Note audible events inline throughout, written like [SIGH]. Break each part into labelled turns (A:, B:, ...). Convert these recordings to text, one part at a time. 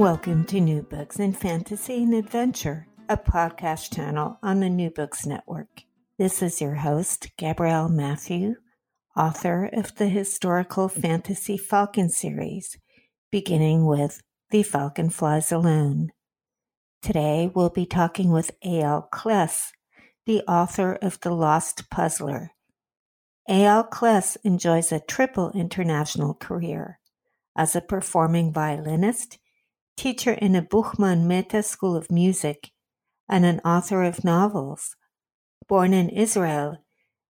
A: Welcome to New Books in Fantasy and Adventure, a podcast channel on the New Books Network. This is your host, Gabrielle Matthew, author of the historical fantasy Falcon series, beginning with The Falcon Flies Alone. Today we'll be talking with Eyal Kless, the author of The Lost Puzzler. Eyal Kless enjoys a triple international career as a performing violinist teacher in a Buchmann Mehta School of Music, and an author of novels. Born in Israel,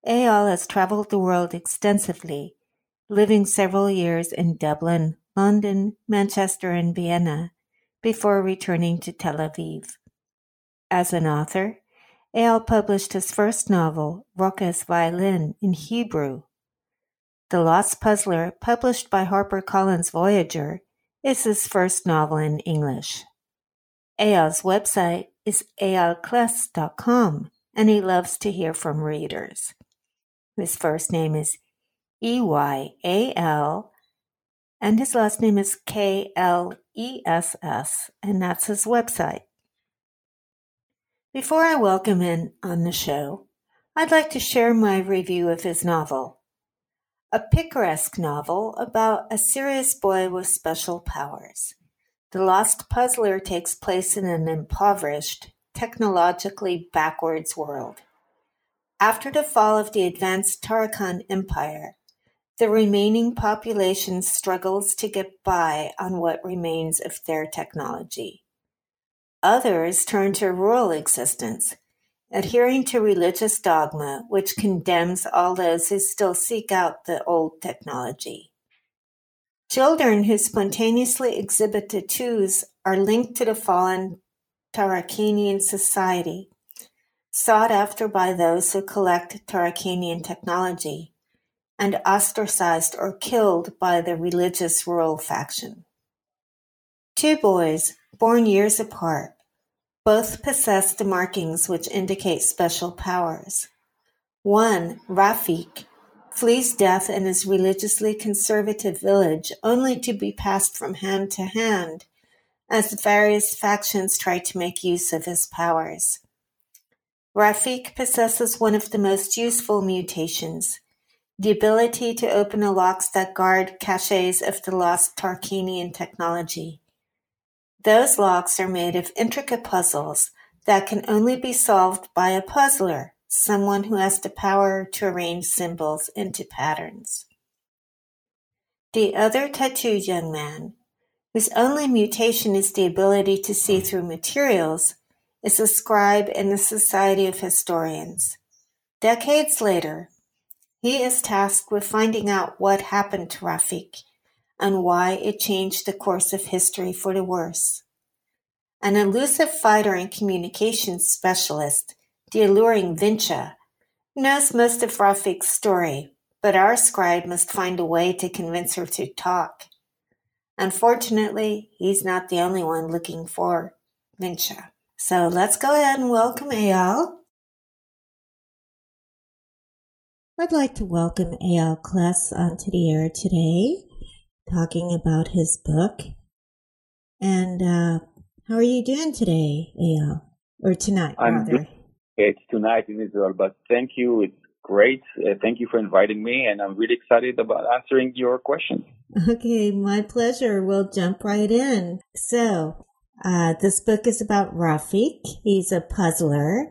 A: Eyal has traveled the world extensively, living several years in Dublin, London, Manchester, and Vienna before returning to Tel Aviv. As an author, Eyal published his first novel, Roca's Violin, in Hebrew. The Lost Puzzler, published by HarperCollins Voyager, is his first novel in English. Eyal's website is eyalkless.com, and he loves to hear from readers. His first name is E Y A L, and his last name is K L E S S, and that's his website. Before I welcome him on the show, I'd like to share my review of his novel, a picaresque novel about a serious boy with special powers. The Lost Puzzler takes place in an impoverished, technologically backwards world. After the fall of the advanced Tarakan Empire, the remaining population struggles to get by on what remains of their technology. Others turn to rural existence, adhering to religious dogma which condemns all those who still seek out the old technology. Children who spontaneously exhibit tattoos are linked to the fallen Tarakanian society, sought after by those who collect Tarakanian technology, and ostracized or killed by the religious rural faction. Two boys, born years apart, both possess the markings which indicate special powers. One, Rafik, flees death in his religiously conservative village only to be passed from hand to hand as the various factions try to make use of his powers. Rafik possesses one of the most useful mutations, the ability to open the locks that guard caches of the lost Tarkanian technology. Those locks are made of intricate puzzles that can only be solved by a puzzler, someone who has the power to arrange symbols into patterns. The other tattooed young man, whose only mutation is the ability to see through materials, is a scribe in the Society of Historians. Decades later, he is tasked with finding out what happened to Rafik and why it changed the course of history for the worse. An elusive fighter and communications specialist, the alluring Vincha, knows most of Rafik's story, but our scribe must find a way to convince her to talk. Unfortunately, he's not the only one looking for Vincha. So let's go ahead and welcome Eyal. I'd like to welcome Eyal Kless onto the air today talking about his book. And uh, how are you doing today, Eyal? Or tonight,
B: I'm
A: rather?
B: Doing, it's tonight in Israel, but thank you. It's great. Uh, thank you for inviting me, and I'm really excited about answering your questions.
A: Okay, my pleasure. We'll jump right in. So, uh, this book is about Rafik. He's a puzzler,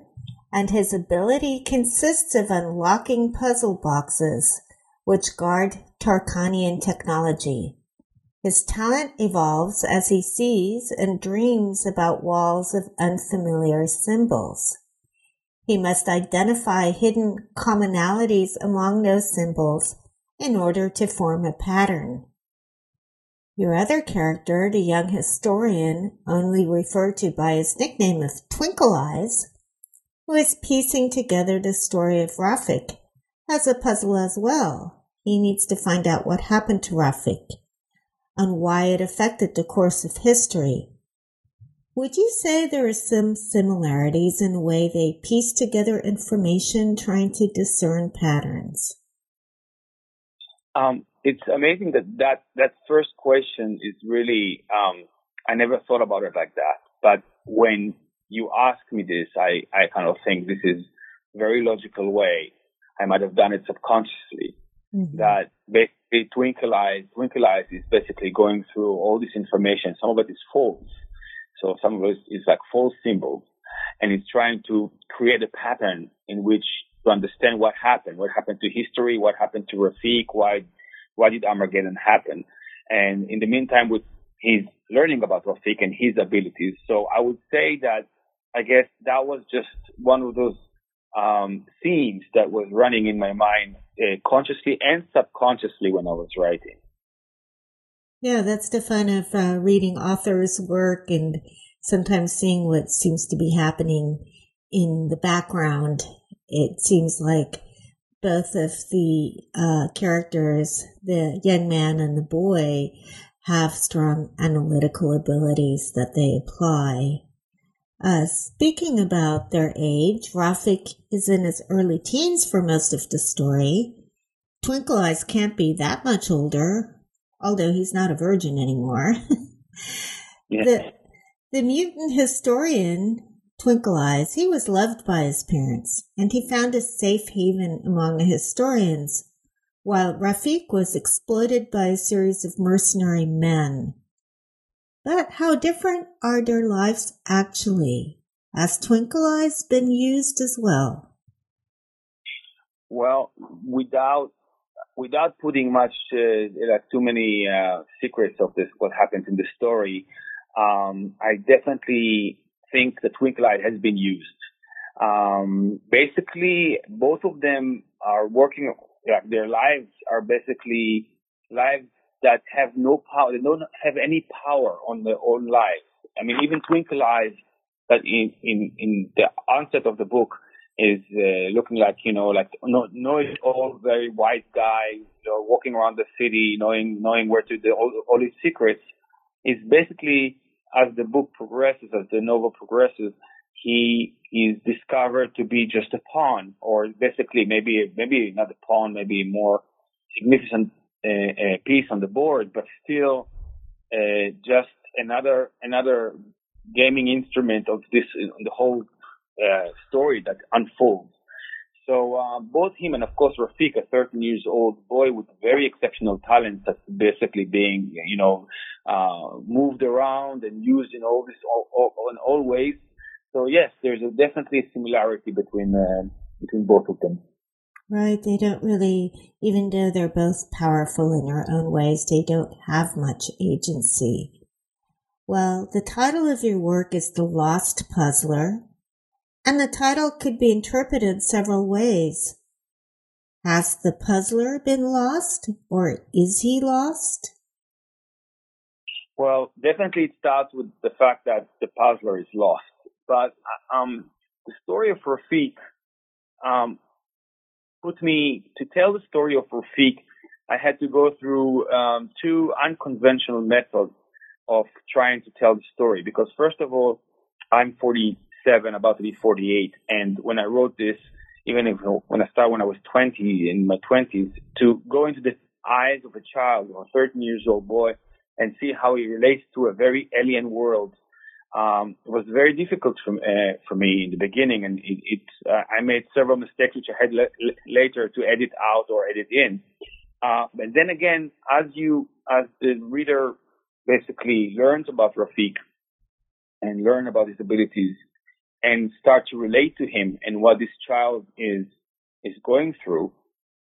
A: and his ability consists of unlocking puzzle boxes which guard Tarkanian technology. His talent evolves as he sees and dreams about walls of unfamiliar symbols. He must identify hidden commonalities among those symbols in order to form a pattern. Your other character, the young historian, only referred to by his nickname of Twinkle Eyes, who is piecing together the story of Rafik, has a puzzle as well. He needs to find out what happened to Rafik and why it affected the course of history. Would you say there are some similarities in the way they piece together information trying to discern patterns?
B: Um, it's amazing that, that that first question is really um, I never thought about it like that. But when you ask me this, I, I kind of think this is very logical way. I might have done it subconsciously. Mm-hmm. That basically Twinkle Eyes, Twinkle Eyes is basically going through all this information. Some of it is false. So some of it is like false symbols. And it's trying to create a pattern in which to understand what happened, what happened to history, what happened to Rafik, why why did Armageddon happen? And in the meantime, with he's learning about Rafik and his abilities. So I would say that I guess that was just one of those um, themes that was running in my mind uh, consciously and subconsciously when I was writing.
A: Yeah, that's the fun of uh, reading authors' work and sometimes seeing what seems to be happening in the background. It seems like both of the uh, characters, the young man and the boy, have strong analytical abilities that they apply. Uh, speaking about their age, Rafik is in his early teens for most of the story. Twinkle Eyes can't be that much older, although he's not a virgin anymore. [LAUGHS]
B: yeah. The,
A: the mutant historian Twinkle Eyes, he was loved by his parents, and he found a safe haven among the historians, while Rafik was exploited by a series of mercenary men. But how different are their lives actually? Has Twinkle Eyes been used as well?
B: Well, without without putting much uh, like too many uh, secrets of this what happens in the story, um, I definitely think the twinkle Eye has been used. Um, basically, both of them are working. Yeah, their lives are basically lives that have no power. They don't have any power on their own lives. I mean, even Twinkle Eyes, that in in in the onset of the book is uh, looking like you know like no know it all very wise guy, you know, walking around the city, knowing knowing where to do all, all his secrets. Is basically as the book progresses, as the novel progresses, he is discovered to be just a pawn, or basically maybe maybe not a pawn, maybe a more significant piece on the board, but still uh, just another another gaming instrument of this the whole uh, story that unfolds. So uh, both him and of course Rafik, a 13 years old boy with very exceptional talents, that's basically being you know uh, moved around and used in all this all, all, in all ways. So yes, there's a definitely a similarity between uh, between both of them.
A: Right, they don't really, even though they're both powerful in their own ways, they don't have much agency. Well, the title of your work is The Lost Puzzler, and the title could be interpreted several ways. Has the puzzler been lost, or is he lost?
B: Well, definitely it starts with the fact that the puzzler is lost. But um, the story of Rafik um, put me to tell the story of Rafik. I had to go through um, two unconventional methods of trying to tell the story because first of all, I'm 47, about to be 48. And when I wrote this, even if when I started when I was 20 in my 20s, to go into the eyes of a child or a 13 years old boy and see how he relates to a very alien world um, it was very difficult for, uh, for me in the beginning, and it, it uh, I made several mistakes which I had le- later to edit out or edit in. Uh, but then again, as you as the reader basically learns about Rafik and learn about his abilities, and start to relate to him and what this child is is going through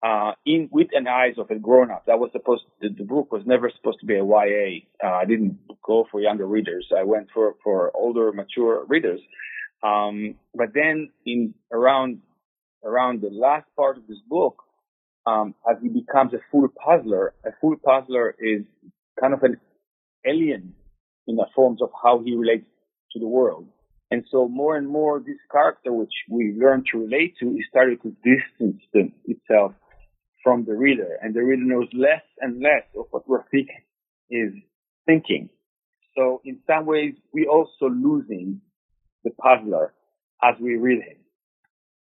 B: uh, in with an eyes of a grown up. That was supposed to, the book was never supposed to be a YA. Uh, I didn't go for younger readers. I went for for older, mature readers. Um, but then in around around the last part of this book, um, as he becomes a full puzzler, a full puzzler is kind of an alien in the forms of how he relates to the world. And so more and more this character, which we learn to relate to, is starting to distance itself from the reader. And the reader knows less and less of what Rafik is thinking. So in some ways, we also losing the puzzler as we read him.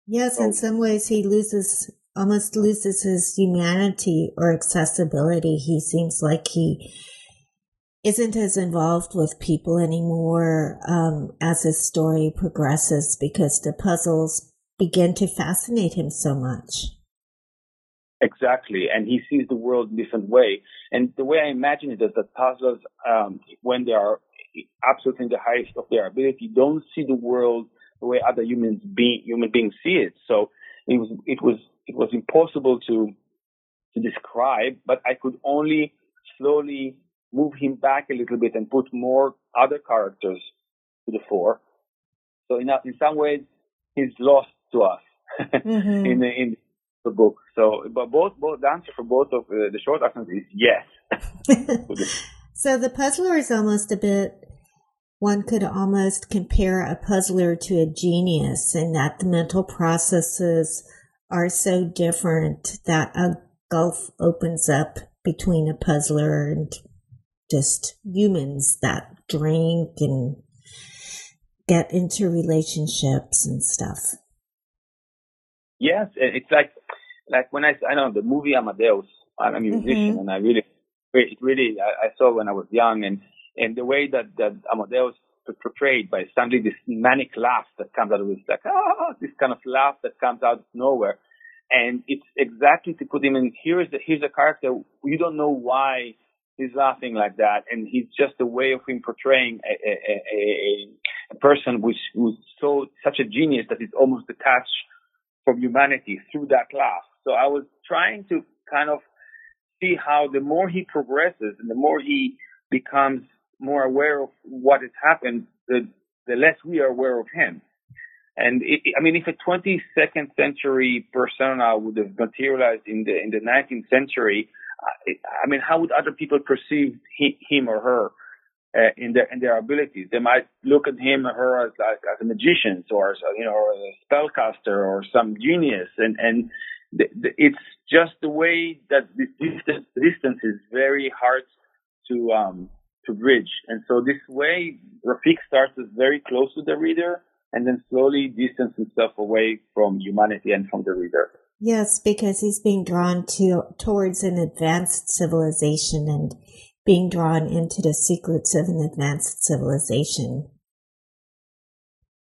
A: Yes, so, in some ways he loses, almost loses his humanity or accessibility. He seems like he isn't as involved with people anymore um, as his story progresses because the puzzles begin to fascinate him so much.
B: Exactly, and he sees the world in a different way. And the way I imagine it is that puzzlers, um, when they are absolutely in the highest of their ability, don't see the world the way other humans being human beings see it. So it was it was it was impossible to to describe, but I could only slowly move him back a little bit and put more other characters to the fore. So in, in some ways, he's lost to us [LAUGHS] mm-hmm. in, in the book. So, but both, both the answer for both of uh, the short answers is
A: yes. [LAUGHS] so the puzzler is almost a bit. One could almost compare a puzzler to a genius in that the mental processes are so different that a gulf opens up between a puzzler and just humans that drink and get into relationships and stuff.
B: Yes, it's like like when I I know the movie Amadeus. I'm a musician, mm-hmm. and I really it really I, I, saw when I was young, and and the way that that Amadeus portrayed by suddenly this manic laugh that comes out of his like ah this kind of laugh that comes out of nowhere, and it's exactly to put him in here's the here's a character you don't know why he's laughing like that, and he's just a way of him portraying a, a, a, a person which who's so such a genius that he's almost detached from humanity through that laugh. So I was trying to kind of see how the more he progresses and the more he becomes more aware of what has happened, the the less we are aware of him. And it, I mean, if a 22nd century persona would have materialized in the in the 19th century, I mean, how would other people perceive he, him or her uh, in their in their abilities? They might look at him or her as like as a magician or you know or a spellcaster or some genius, and and the, the, it's just the way that the distance, distance is very hard to um to bridge, and so this way Rafik starts very close to the reader and then slowly distance himself away from humanity and from the reader.
A: Yes, because he's being drawn to towards an advanced civilization and being drawn into the secrets of an advanced civilization.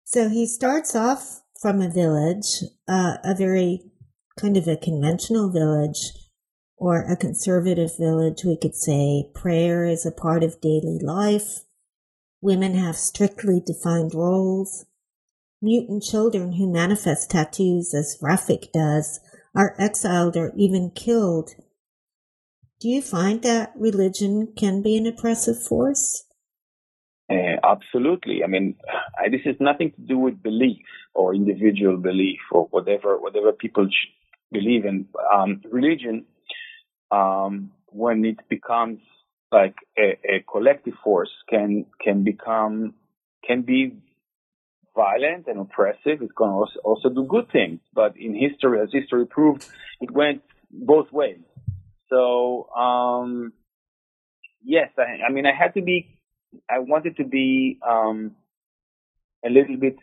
A: So he starts off from a village, uh, a very kind of a conventional village or a conservative village, we could say. Prayer is a part of daily life. Women have strictly defined roles. Mutant children who manifest tattoos as Rafik does are exiled or even killed. Do you find that religion can be an oppressive force?
B: Uh, absolutely. I mean, [SIGHS] I, this has nothing to do with belief or individual belief or whatever whatever people believe in. Um, religion, um, when it becomes like a, a collective force, can can become can be violent and oppressive. It can also, also do good things. But in history, as history proved, it went both ways. So, um, yes, I, I mean, I had to be, I wanted to be, um, a little bit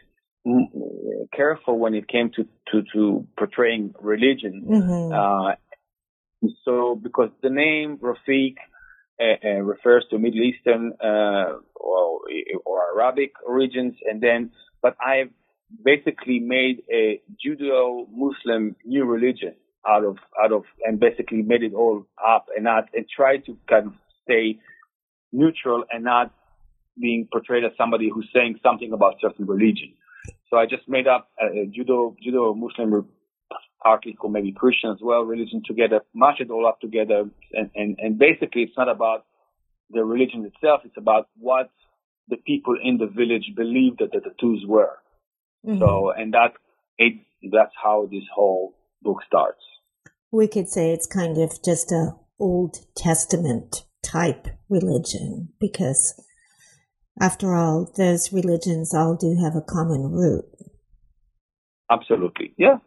B: careful when it came to, to, to portraying religion. Mm-hmm. Uh, so because the name Rafik uh, uh, refers to Middle Eastern uh, or, or Arabic origins, and then but I've basically made a Judeo-Muslim new religion out of out of and basically made it all up and not and tried to kind of stay neutral and not being portrayed as somebody who's saying something about certain religion. So I just made up a, Judo Judo Muslim partly or maybe Christian as well religion together, mash it all up together, and, and and basically it's not about the religion itself; it's about what the people in the village believed that the tattoos were. Mm-hmm. So, and that it, that's how this whole book starts.
A: We could say it's kind of just a Old Testament type religion because after all, those religions all do have a common root.
B: Absolutely. Yeah.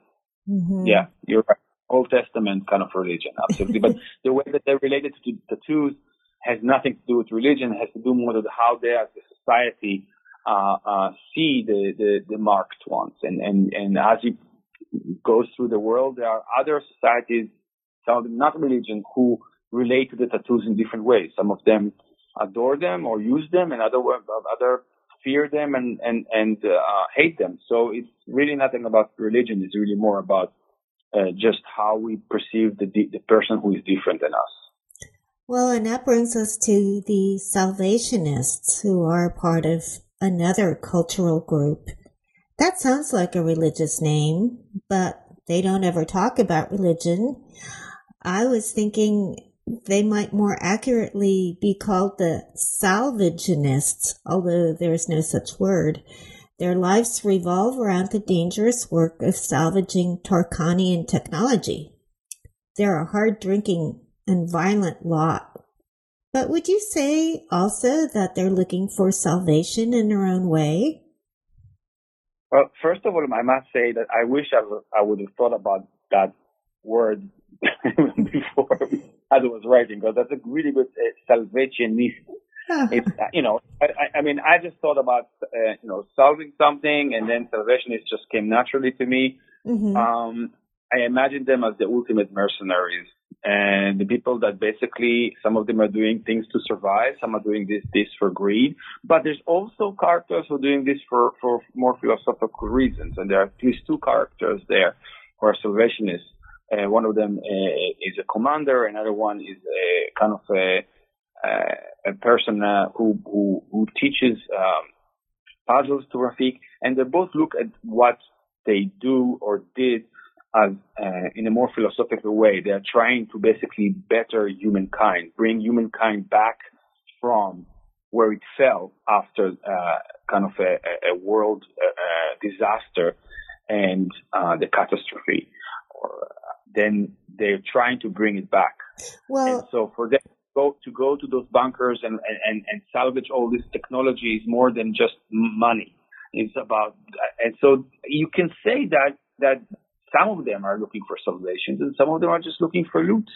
B: Mm-hmm. Yeah, you're right. Old Testament kind of religion, absolutely. but [LAUGHS] the way that they're related to tattoos has nothing to do with religion. It has to do more with how they as a society uh, uh, see the, the, the marked ones. And, and, and as it goes through the world, there are other societies, some of them not religion, who relate to the tattoos in different ways. Some of them adore them or use them, and other other fear them and and and uh, hate them. So it's really nothing about religion. It's really more about uh, just how we perceive the the person who is different than us.
A: Well, and that brings us to the Salvationists, who are part of another cultural group. That sounds like a religious name, but they don't ever talk about religion. I was thinking they might more accurately be called the salvaginists, although there is no such word. Their lives revolve around the dangerous work of salvaging Tarkanian technology. They're a hard drinking and violent lot. But would you say also that they're looking for salvation in their own way?
B: Well, first of all, I must say that I wish I, would have thought about that word [LAUGHS] before as I was writing, because that's a really good uh, salvationist. it's uh, you know I, I mean I just thought about uh, you know solving something and then salvationist just came naturally to me. Mm-hmm. Um, I imagined them as the ultimate mercenaries and the people that basically some of them are doing things to survive, some are doing this this for greed, but there's also characters who are doing this for for more philosophical reasons, and there are at least two characters there who are salvationists. Uh, one of them uh, is a commander, another one is a kind of a, a person uh, who, who, who teaches um, puzzles to Rafik, and they both look at what they do or did as uh, in a more philosophical way. They are trying to basically better humankind, bring humankind back from where it fell after uh, kind of a, a world uh, disaster and the catastrophe. Or, then they're trying to bring it back. Well, and so for them to go, to go to those bunkers and, and, and salvage all this technology is more than just money. It's about, and so you can say that, that some of them are looking for salvation and some of them are just looking for loot.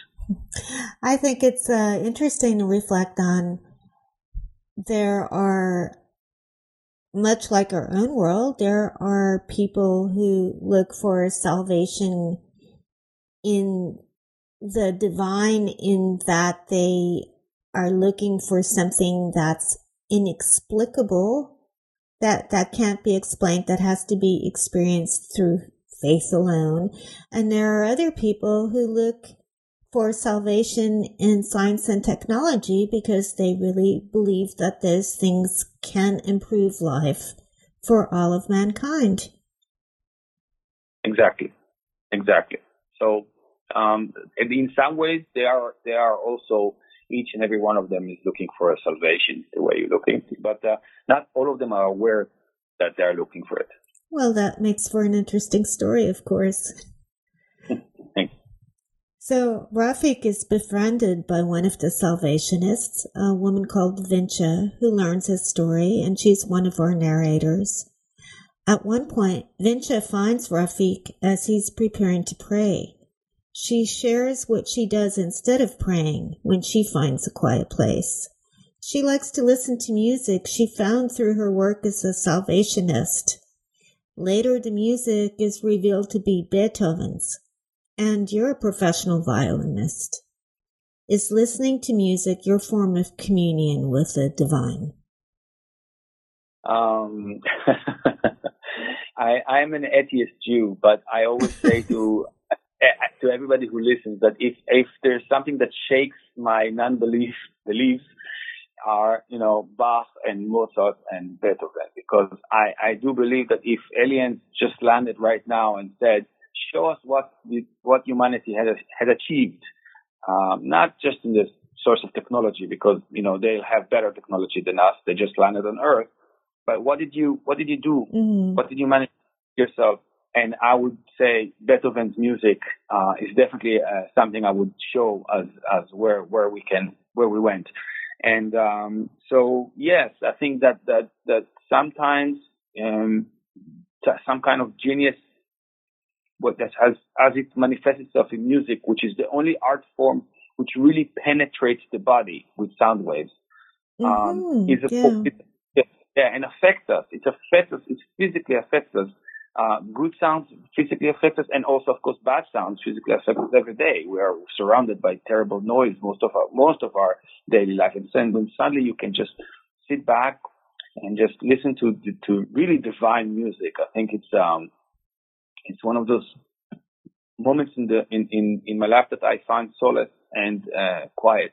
A: I think it's uh, interesting to reflect on there are much like our own world, there are people who look for salvation in the divine in that they are looking for something that's inexplicable that that can't be explained that has to be experienced through faith alone. And there are other people who look for salvation in science and technology because they really believe that those things can improve life for all of mankind.
B: Exactly. Exactly. So um, in some ways, they are they are also each and every one of them is looking for a salvation, the way you're looking, but uh, not all of them are aware that they are looking for it.
A: Well, that makes for an interesting story, of course. [LAUGHS]
B: Thanks.
A: So Rafik is befriended by one of the Salvationists, a woman called Vincha, who learns his story, and she's one of our narrators. At one point, Vincha finds Rafik as he's preparing to pray. She shares what she does instead of praying when she finds a quiet place. She likes to listen to music she found through her work as a Salvationist. Later, the music is revealed to be Beethoven's, and you're a professional violinist. Is listening to music your form of communion with the divine?
B: Um, [LAUGHS] I, I'm an atheist Jew, but I always say to to everybody who listens that if if there's something that shakes my non-belief beliefs are you know Bach and Mozart and Beethoven because I I do believe that if aliens just landed right now and said show us what what humanity had had achieved um, not just in the source of technology because you know they'll have better technology than us. They just landed on Earth. But what did you what did you do? Mm-hmm. what did you manage yourself and I would say Beethoven's music uh, is definitely uh, something I would show as as where where we can where we went. And um, so yes, I think that that that sometimes um, some kind of genius what that has as it manifests itself in music, which is the only art form which really penetrates the body with sound waves. Um,
A: mm-hmm, um, is a,
B: yeah. It, yeah, and affects us. It affects us. It physically affects us. Uh, good sounds physically affect us, and also, of course, bad sounds physically affect us every day. We are surrounded by terrible noise most of our most of our daily life, and then when suddenly you can just sit back and just listen to to really divine music, I think it's um it's one of those moments in the in in, in my life that I find solace and uh, quiet.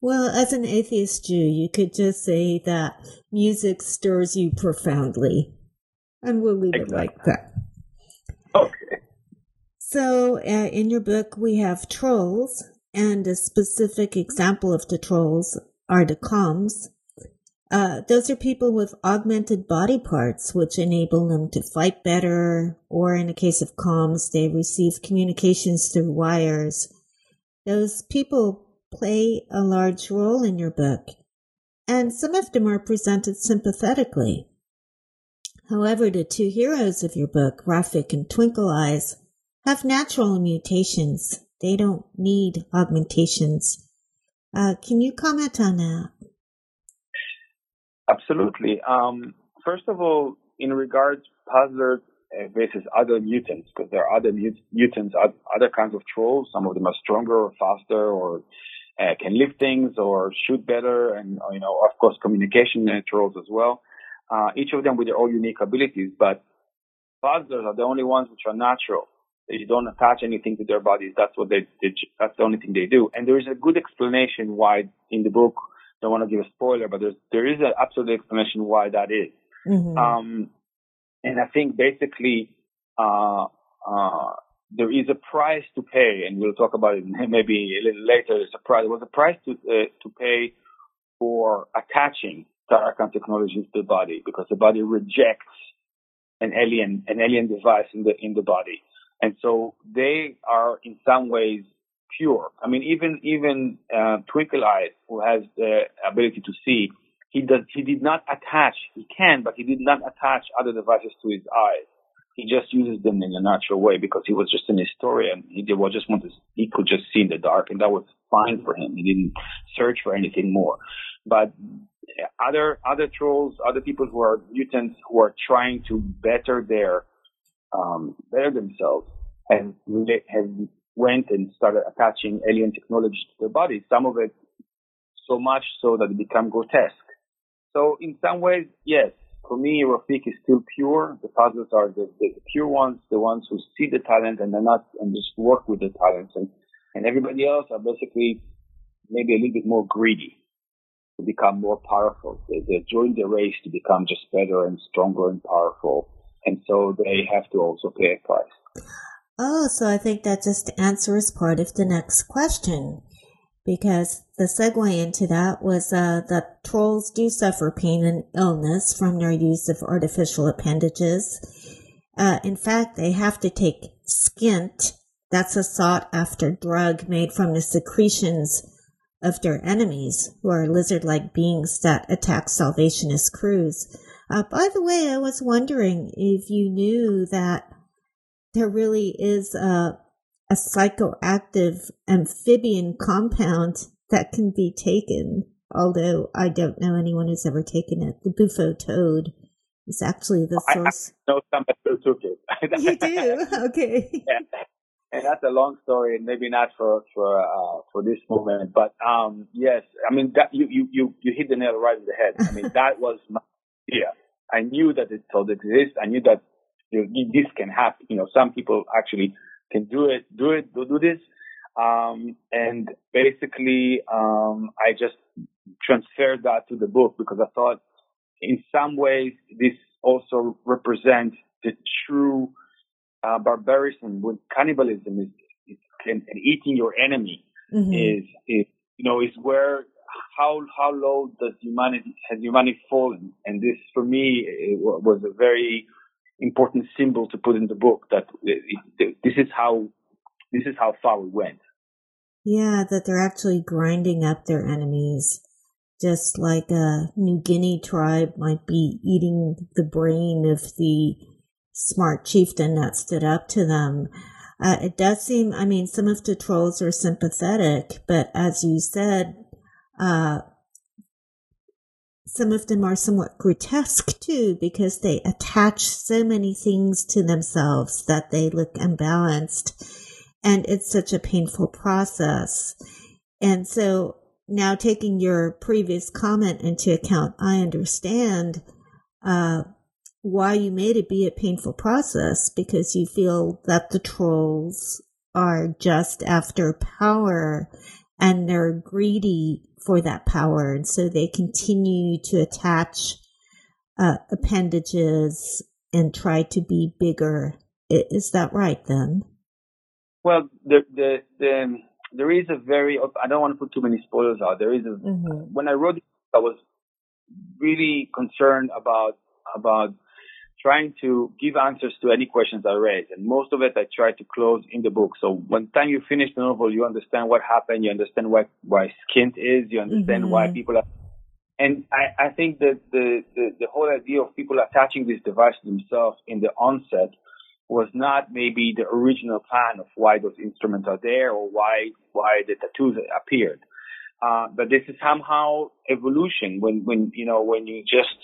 A: Well, as an atheist Jew, you could just say that music stirs you profoundly. And we'll leave exactly. it like that.
B: Okay.
A: So, uh, in your book, we have trolls, and a specific example of the trolls are the comms. Uh, those are people with augmented body parts, which enable them to fight better, or in the case of comms, they receive communications through wires. Those people play a large role in your book, and some of them are presented sympathetically. However, the two heroes of your book, Rafik and Twinkle Eyes, have natural mutations. They don't need augmentations. Uh, can you comment on that?
B: Absolutely. Um, first of all, in regards Puzzler uh, versus other mutants, because there are other mut- mutants, other kinds of trolls. Some of them are stronger or faster or uh, can lift things or shoot better, and you know, of course, communication trolls as well. Uh, each of them with their own unique abilities, but puzzlers are the only ones which are natural. They don't attach anything to their bodies. That's what they, they that's the only thing they do. And there is a good explanation why in the book. Don't want to give a spoiler, but there's there is an absolute explanation why that is. Mm-hmm. Um, and I think basically, uh, uh, there is a price to pay, and we'll talk about it [LAUGHS] maybe a little later. It's a price. There was a price to uh, to pay for attaching Tarakan technologies to the body because the body rejects an alien an alien device in the in the body, and so they are in some ways pure. I mean, even even uh, Twinkle Eyes, who has the ability to see, he does he did not attach. He can, but he did not attach other devices to his eyes he just uses them in a natural way because he was just an historian. He did what just wanted he could just see in the dark, and that was fine for him. He didn't search for anything more. But other other trolls, other people who are mutants who are trying to better their um, better themselves, and have went and started attaching alien technology to their bodies. Some of it so much so that it become grotesque. So in some ways, yes, for me, Rafik is still pure. The puzzles are the, the, pure ones, the ones who see the talent and they're not and just work with the talents. And, and everybody else are basically maybe a little bit more greedy to become more powerful. They, they join the race to become just better and stronger and powerful. And so they have to also pay a price.
A: Oh, so I think that just answers part of the next question because the segue into that was uh, that trolls do suffer pain and illness from their use of artificial appendages. Uh, in fact, they have to take skint. That's a sought after drug made from the secretions of their enemies, who are lizard like beings that attack Salvationist crews. Uh, by the way, I was wondering if you knew that there really is a a psychoactive amphibian compound that can be taken, although I don't know anyone who's ever taken it. The bufo toad is actually the source.
B: I, know somebody who took it. [LAUGHS]
A: you do? [LAUGHS] Okay.
B: Yeah. And that's a long story, and maybe not for for uh, for this moment, but um, yes, I mean that you you you you hit the nail right in the head. I mean [LAUGHS] that was my idea. I knew that it told exist. I knew that this can happen. You know, some people actually can do it, do it, do, do this. Um, and basically, um, I just transferred that to the book because I thought in some ways this also represents the true uh, barbarism when cannibalism is, is and, and, eating your enemy mm-hmm. is, is, you know, is where how how low does humanity has humanity fallen? And this, for me, was a very important symbol to put in the book that this is how this is how far we went.
A: Yeah, that they're actually grinding up their enemies, just like a New Guinea tribe might be eating the brain of the smart chieftain that stood up to them. Uh, it does seem, I mean, some of the trolls are sympathetic, but as you said, uh, some of them are somewhat grotesque too because they attach so many things to themselves that they look unbalanced and it's such a painful process. And so now taking your previous comment into account, I understand, uh, why you made it be a painful process because you feel that the trolls are just after power and they're greedy for that power. And so they continue to attach uh, appendages and try to be bigger. Is that right then?
B: Well, the, the, the, there is a very, I don't want to put too many spoilers out. There is a, mm-hmm. when I wrote it, I was really concerned about, about trying to give answers to any questions I raised. And most of it I try to close in the book. So when time you finish the novel, you understand what happened, you understand why, why skint is, you understand mm-hmm. why people are. And I, I think that the, the, the whole idea of people attaching this device to themselves in the onset was not maybe the original plan of why those instruments are there or why, why the tattoos appeared. Uh, but this is somehow evolution when, when, you know, when you just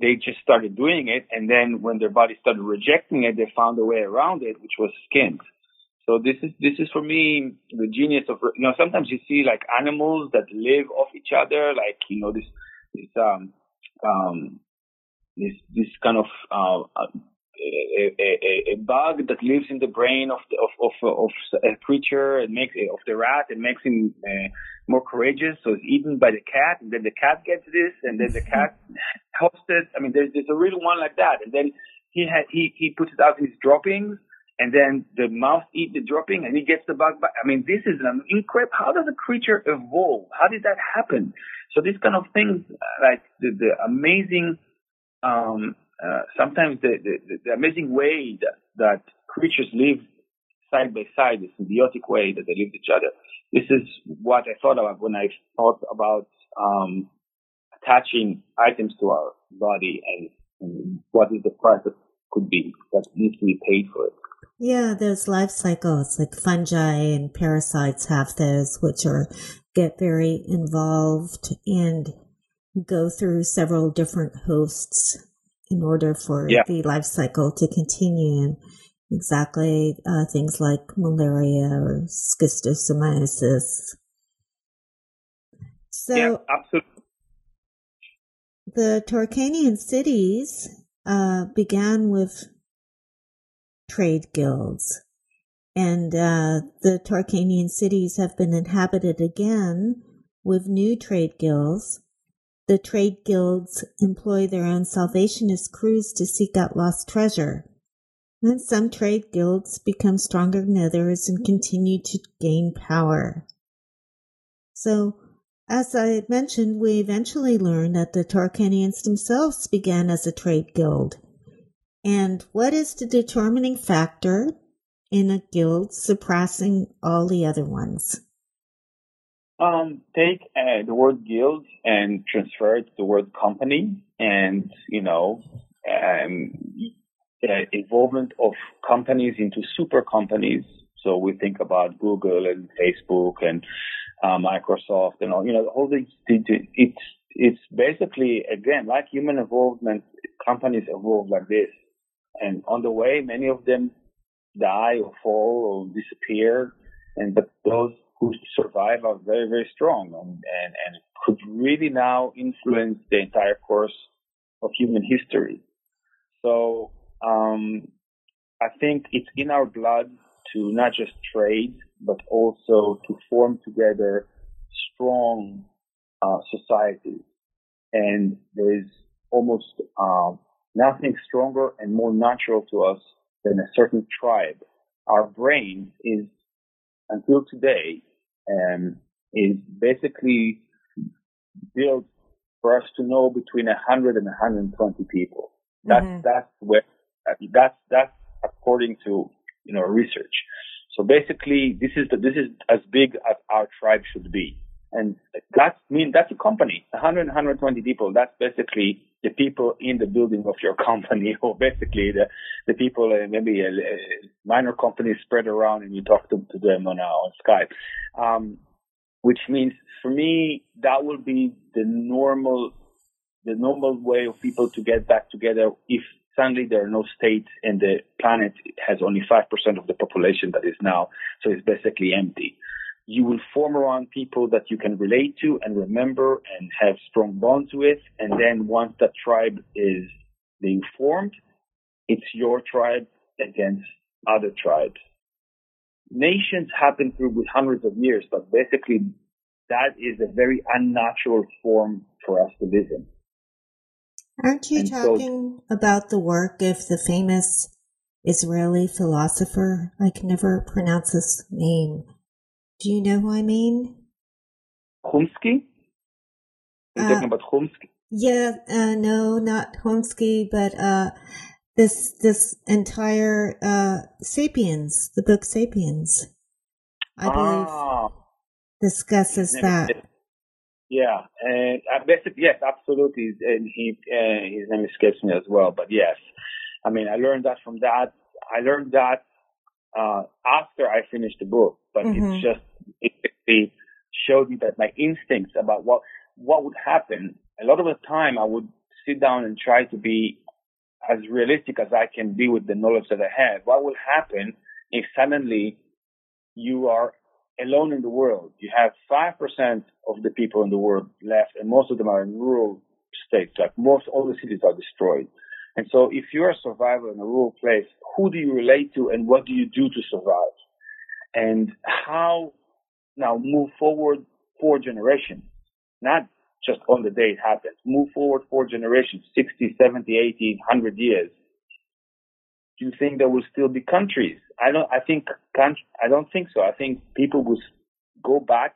B: they just started doing it. And then when their body started rejecting it, they found a way around it, which was skint. So this is, this is for me the genius of, you know, sometimes you see like animals that live off each other, like, you know, this, this, um, um, this, this kind of, uh, uh a, a, a, bug that lives in the brain of the, of, of, of a creature and makes of the rat and makes him uh, more courageous. So it's eaten by the cat, and then the cat gets this, and then the [LAUGHS] cat hosts it. I mean, there's there's a real one like that, and then he had he he puts it out in his droppings, and then the mouse eat the dropping, and he gets the bug back. I mean, this is an incredible. How does a creature evolve? How did that happen? So these kind of things, like the, the amazing. Um, uh, sometimes the, the, the amazing way that, that creatures live side by side, the symbiotic way that they live with each other. This is what I thought about when I thought about um, attaching items to our body and, and what is the price that could be that needs to be paid for it.
A: Yeah, those life cycles like fungi and parasites have those, which are get very involved and go through several different hosts in order for yeah. the life cycle to continue. Exactly, uh, things like malaria or schistosomiasis. So,
B: yeah, absolutely.
A: The Torcanian cities uh, began with trade guilds, and uh, the Torcanian cities have been inhabited again with new trade guilds the trade guilds employ their own salvationist crews to seek out lost treasure. Then some trade guilds become stronger than others and continue to gain power. So, as I had mentioned, we eventually learn that the Torcanians themselves began as a trade guild. And what is the determining factor in a guild surpassing all the other ones?
B: Um, take uh, the word guild and transfer it to the word company and, you know, um, the involvement of companies into super companies. So we think about Google and Facebook and uh, Microsoft and all, you know, all these, it's, it's basically, again, like human involvement, companies evolve like this. And on the way, many of them die or fall or disappear. And, but those who survive are very, very strong and, and, and could really now influence the entire course of human history. So um, I think it's in our blood to not just trade, but also to form together strong uh, societies. And there is almost uh, nothing stronger and more natural to us than a certain tribe. Our brain is, until today, um, is basically built for us to know between 100 and 120 people. That's mm-hmm. that's where that's that's according to you know research. So basically, this is the, this is as big as our tribe should be, and that means that's a company, 100 120 people. That's basically the people in the building of your [LAUGHS] company, or basically the the people uh, maybe a, a minor companies spread around, and you talk to, to them on uh, on Skype. Um, which means for me that will be the normal the normal way of people to get back together if suddenly there are no states and the planet has only 5% of the population that is now, so it's basically empty. You will form around people that you can relate to and remember and have strong bonds with. And then once that tribe is being formed, it's your tribe against other tribes. Nations happen through with hundreds of years, but basically that is a very unnatural form for us to live in.
A: Aren't you and talking so, about the work of the famous Israeli philosopher? I can never pronounce his name. Do you know who I mean?
B: Chomsky? Are you uh, talking about Chomsky?
A: Yeah, uh, no, not Chomsky, but uh, this this entire uh, *Sapiens*, the book *Sapiens*, I believe, ah. discusses that.
B: Yeah, and uh, basically, yes, absolutely. And he, uh, his name escapes me as well, but yes, I mean, I learned that from that. I learned that uh, after I finished the book, but mm-hmm. it's just it showed me that my instincts about what what would happen. A lot of the time, I would sit down and try to be as realistic as I can be with the knowledge that I have. What will happen if suddenly you are alone in the world. You have 5% of the people in the world left, and most of them are in rural states. Like most, all the cities are destroyed. And so if you're a survivor in a rural place, who do you relate to and what do you do to survive? And how now move forward four generations, not just on the day it happens. Move forward four generations, 60, 70, 80, 100 years do you think there will still be countries? I don't. I think I don't think so. I think people will go back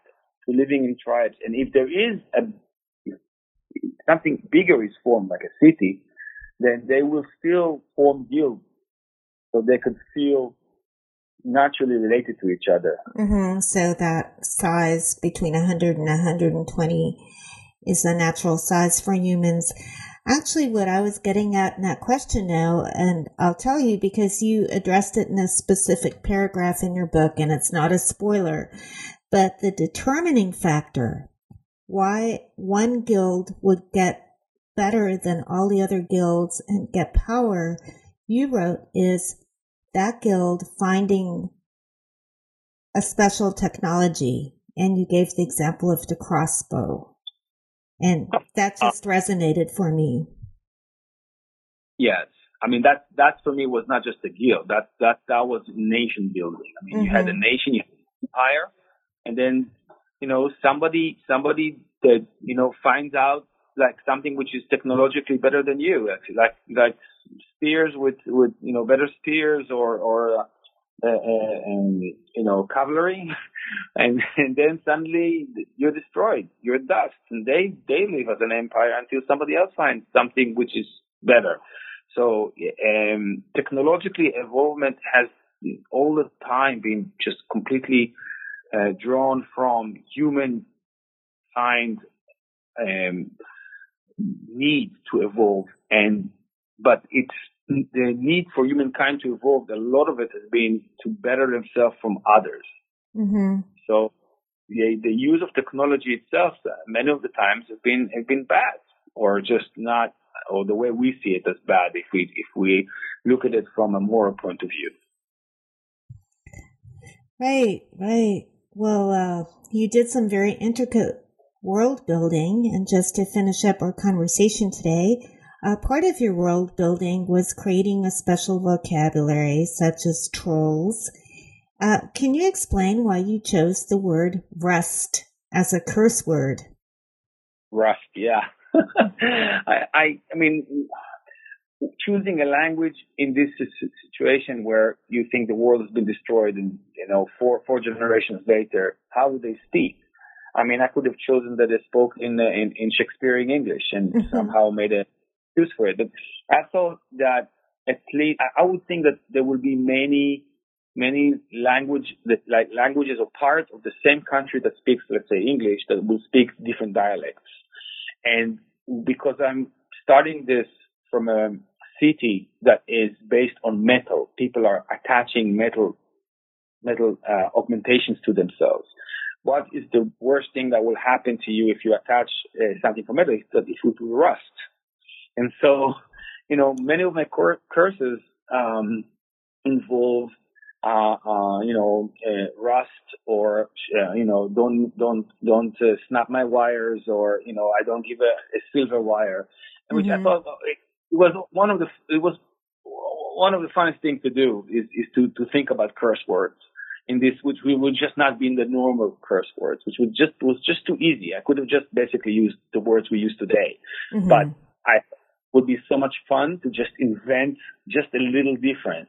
B: to living in tribes, and if there is a something bigger is formed, like a city, then they will still form guilds, so they could feel naturally related to each other.
A: Mm-hmm. So that size between 100 and 120 is the natural size for humans actually what I was getting at in that question now, and I'll tell you because you addressed it in a specific paragraph in your book, and it's not a spoiler, but the determining factor why one guild would get better than all the other guilds and get power, you wrote, is that guild finding a special technology. And you gave the example of the crossbow. And that uh, just resonated for me.
B: Yes. I mean, that, that for me was not just a guild. That, that, that was nation building. I mean, mm-hmm. you had a mm-hmm. nation, you had an empire, and then, you know, somebody, somebody that, you know, finds out like something which is technologically better than you, like, like spears with, with, you know, better spears or, or, uh, uh, and, you know, cavalry. [LAUGHS] and, and then suddenly you're destroyed. You're dust. And they, they live as an empire until somebody else finds something which is better. So, um, technologically, evolvement has all the time been just completely uh, drawn from human kind um, need to evolve, and but it's the need for humankind to evolve, a lot of it has been to better themselves from others. Mm-hmm. So the, the use of technology itself, uh, many of the times have been have been bad, or just not, or the way we see it as bad. If we if we look at it from a moral point of view.
A: Right, right. Well, uh, you did some very intricate world building, and just to finish up our conversation today, Uh, part of your world building was creating a special vocabulary such as trolls. Uh, can you explain why you chose the word rust as a curse word?
B: Rust, yeah. [LAUGHS] I, I, I mean, choosing a language in this situation where you think the world has been destroyed and you know four four generations later how would they speak i mean i could have chosen that they spoke in uh, in, in shakespearean english and mm-hmm. somehow made a use for it but i thought that at least i would think that there will be many many language like languages or parts of the same country that speaks let's say english that will speak different dialects and because i'm starting this from a city that is based on metal. People are attaching metal metal uh, augmentations to themselves. What is the worst thing that will happen to you if you attach uh, something from metal? That it will rust. And so, you know, many of my cur- curses um, involve, uh, uh, you know, uh, rust or uh, you know, don't don't don't snap my wires or you know, I don't give a, a silver wire, which mm-hmm. I thought it was one of the it was one of the funnest things to do is, is to, to think about curse words in this, which we would just not be in the normal curse words, which would just was just too easy. I could have just basically used the words we use today, mm-hmm. but I would be so much fun to just invent just a little different.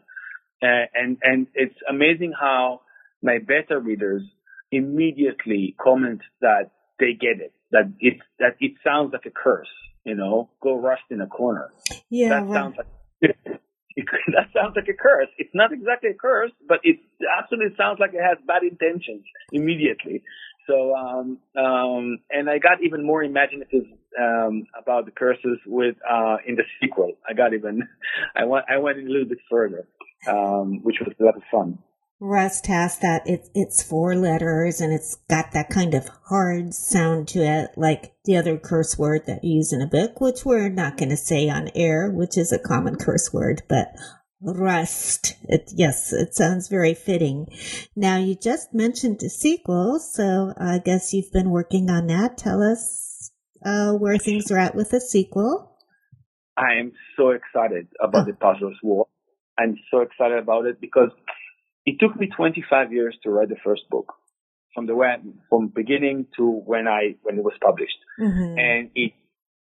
B: Uh, and and it's amazing how my beta readers immediately comment that they get it, that it that it sounds like a curse you know, go rust in a corner.
A: Yeah.
B: That right. sounds like [LAUGHS] that sounds like a curse. It's not exactly a curse, but it absolutely sounds like it has bad intentions immediately. So, um, um, and I got even more imaginative um, about the curses with uh, in the sequel. I got even, [LAUGHS] I went, I went a little bit further, um, which was a lot of fun.
A: Rust has that it's it's four letters and it's got that kind of hard sound to it, like the other curse word that you use in a book, which we're not going to say on air, which is a common curse word, but Rust. It, yes, it sounds very fitting. Now you just mentioned a sequel, so I guess you've been working on that. Tell us uh, where things are at with the sequel.
B: I am so excited about oh. the Puzzler's War. I'm so excited about it because it took me 25 years to write the first book from the when, from beginning to when I when it was published, mm-hmm. and it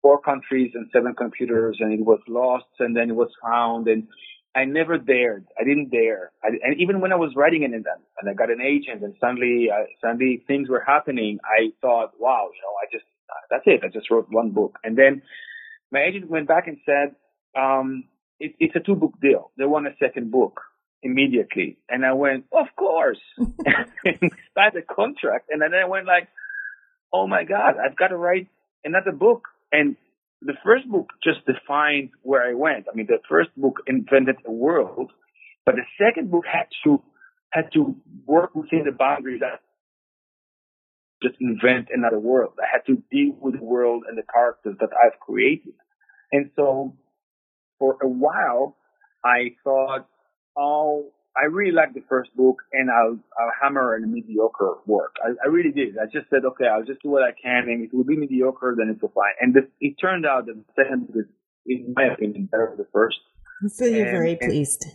B: four countries and seven computers, and it was lost, and then it was found, and I never dared. I didn't dare. I, and even when I was writing it, and, and I got an agent, and suddenly uh, suddenly things were happening, I thought, wow, you know, I just that's it. I just wrote one book, and then my agent went back and said, um, it, it's a two book deal. They want a second book immediately. And I went, of course. [LAUGHS] [LAUGHS] and we started a contract. And then I went like, oh my God, I've got to write another book. And the first book just defined where I went. I mean, the first book invented a world, but the second book had to, had to work within the boundaries that just invent another world. I had to deal with the world and the characters that I've created. And so for a while, I thought oh, I really like the first book and I'll, I'll hammer in mediocre work. I, I really did. I just said, okay, I'll just do what I can and if it will be mediocre, then it's fine. And the, it turned out that the second book is, in my opinion, better than the first.
A: So you're and, very pleased.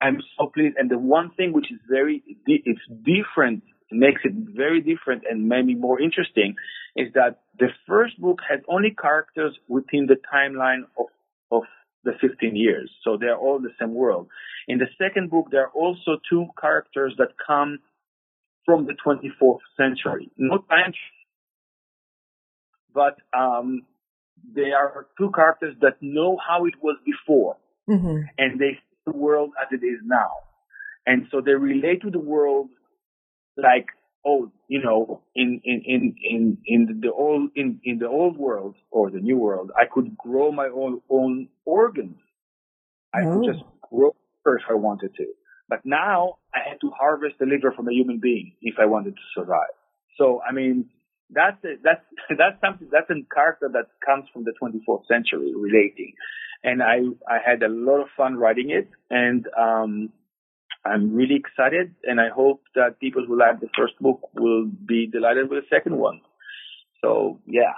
B: I'm so pleased. And the one thing which is very, it's different, makes it very different and maybe more interesting is that the first book has only characters within the timeline of, of the 15 years. So they're all the same world. In the second book, there are also two characters that come from the 24th century. Not time, but um, they are two characters that know how it was before, mm-hmm. and they see the world as it is now. And so they relate to the world like oh, you know, in in in in in the old in in the old world or the new world, I could grow my own own organs. I oh. could just grow if I wanted to. But now I had to harvest the liver from a human being if I wanted to survive. So I mean, that's a, that's [LAUGHS] that's something that's a character that comes from the 24th century relating, and I I had a lot of fun writing it, and um, I'm really excited, and I hope that people who like the first book will be delighted with the second one. So yeah,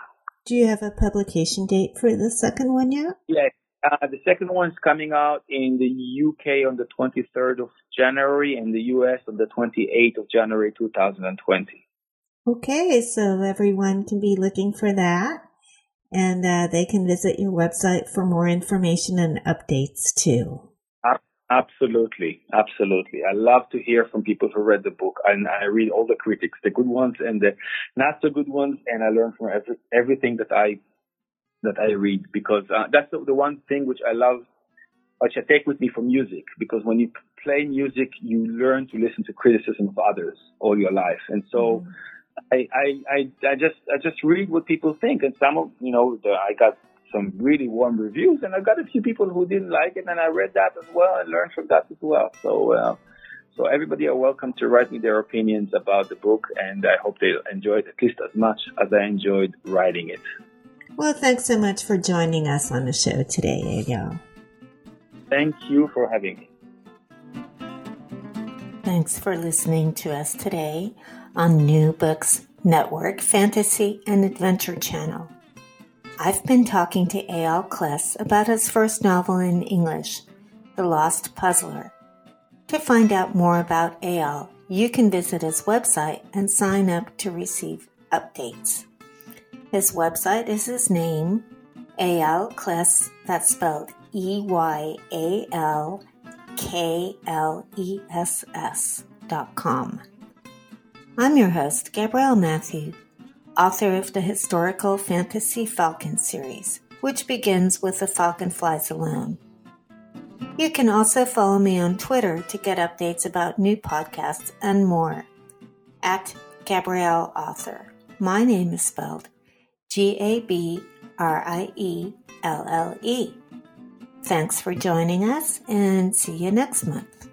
A: Do you have a publication date for the second one yet?
B: Yeah, uh, the second one's coming out in the UK on the 23rd of January and the US on the 28th of January 2020.
A: Okay, so everyone can be looking for that. And uh, they can visit your website for more information and updates too.
B: Absolutely, absolutely. I love to hear from people who read the book, and I read all the critics, the good ones and the not so good ones, and I learn from every, everything that I that I read because uh, that's the, the one thing which I love, which I take with me from music. Because when you play music, you learn to listen to criticism of others all your life, and so. Mm. I, I, I, I just, I just read what people think, and some of, you know, the, I got some really warm reviews, and I got a few people who didn't like it, and I read that as well and learned from that as well. So, uh, so everybody are welcome to write me their opinions about the book, and I hope they enjoy it at least as much as I enjoyed writing it.
A: Well, thanks so much for joining us on the show today, Eyal.
B: Thank you for having me.
A: Thanks for listening to us today on New Books Network Fantasy and Adventure Channel. I've been talking to Eyal Kless about his first novel in English, The Lost Puzzler. To find out more about Eyal, you can visit his website and sign up to receive updates. His website is his name, Eyal Kless, that's spelled E Y A L K L E S S dot com. I'm your host, Gabrielle Mathieu author of the historical fantasy Falcon series, which begins with The Falcon Flies Alone. You can also follow me on Twitter to get updates about new podcasts and more. At Gabrielle Author. My name is spelled G A B R I E L L E. Thanks for joining us and see you next month.